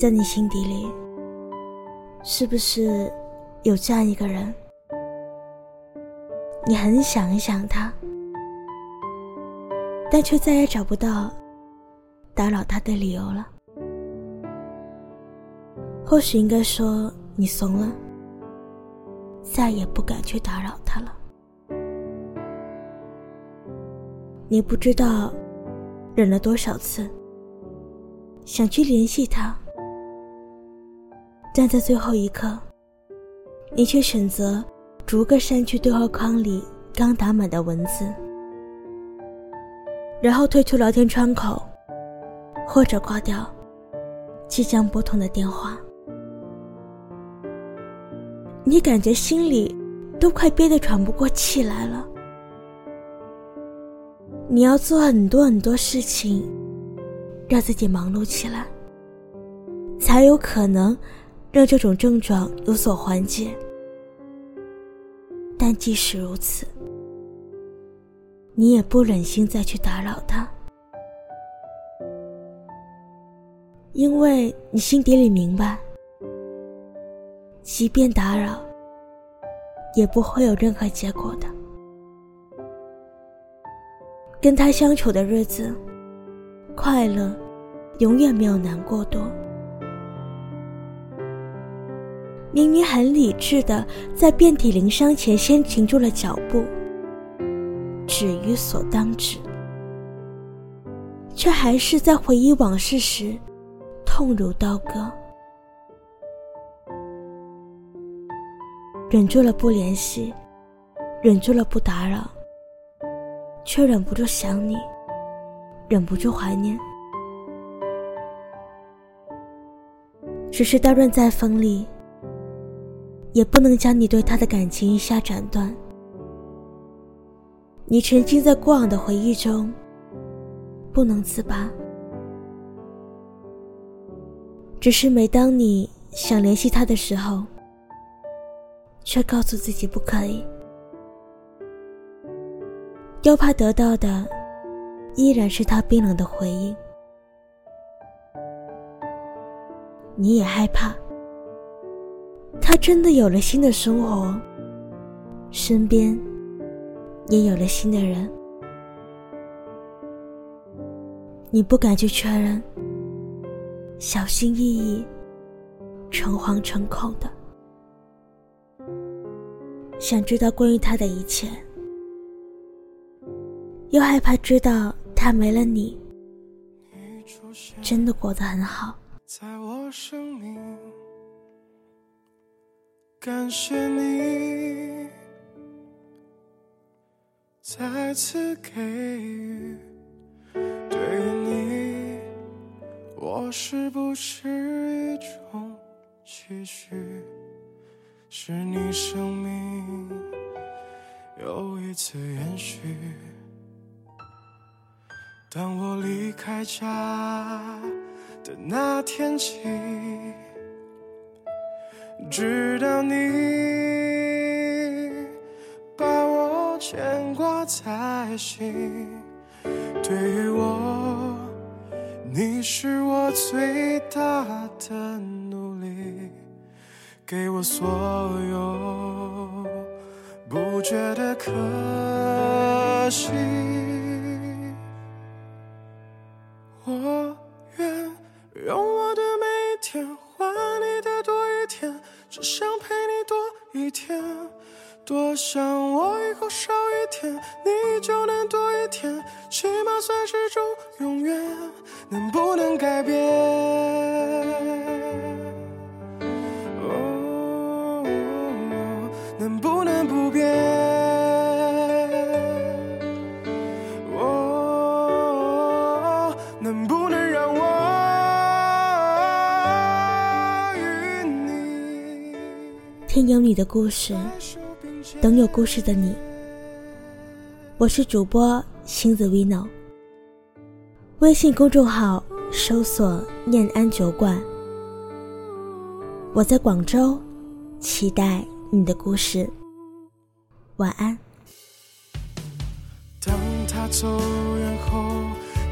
在你心底里，是不是有这样一个人？你很想一想他，但却再也找不到打扰他的理由了。或许应该说，你怂了，再也不敢去打扰他了。你不知道忍了多少次，想去联系他，但在最后一刻，你却选择逐个删去对话框里刚打满的文字，然后退出聊天窗口，或者挂掉即将拨通的电话。你感觉心里都快憋得喘不过气来了。你要做很多很多事情，让自己忙碌起来，才有可能让这种症状有所缓解。但即使如此，你也不忍心再去打扰他，因为你心底里明白，即便打扰，也不会有任何结果的。跟他相处的日子，快乐永远没有难过多。明明很理智的在遍体鳞伤前先停住了脚步，止于所当止，却还是在回忆往事时痛如刀割，忍住了不联系，忍住了不打扰。却忍不住想你，忍不住怀念。只是刀刃在锋利，也不能将你对他的感情一下斩断。你沉浸在过往的回忆中，不能自拔。只是每当你想联系他的时候，却告诉自己不可以。又怕得到的依然是他冰冷的回应，你也害怕他真的有了新的生活，身边也有了新的人，你不敢去确认，小心翼翼、诚惶诚恐的想知道关于他的一切。又害怕知道他没了你，真的过得很好。在我生命，感谢你再次给予。对于你，我是不是一种期许？是你生命又一次延续。当我离开家的那天起，直到你把我牵挂在心，对于我，你是我最大的努力，给我所有，不觉得可惜。想陪你多一天。多想我以后少一天，你就能多一天，起码算是种永远。能不能改变？哦，能不能不变？能不有你的故事，等有故事的你。我是主播星子 vino，微信公众号搜索“念安酒馆”。我在广州，期待你的故事。晚安。当他走远后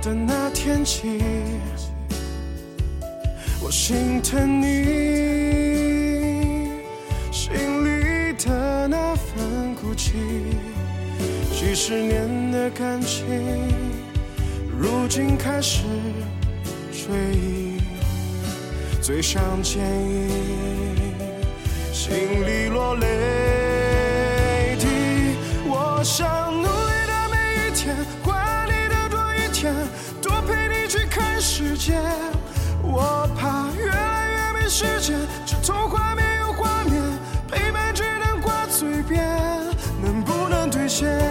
的那天起，我心疼你。七几十年的感情如今开始追忆最想见你心里落泪。share.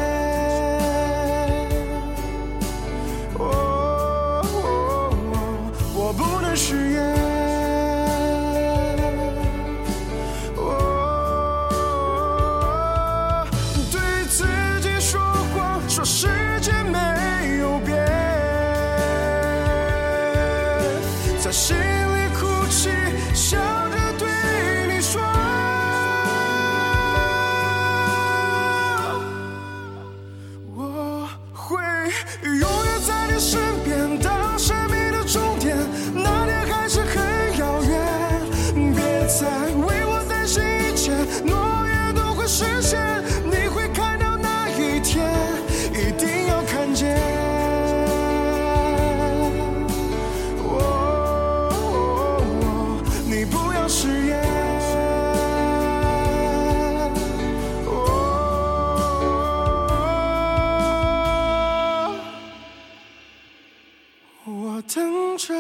我等着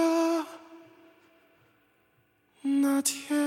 那天。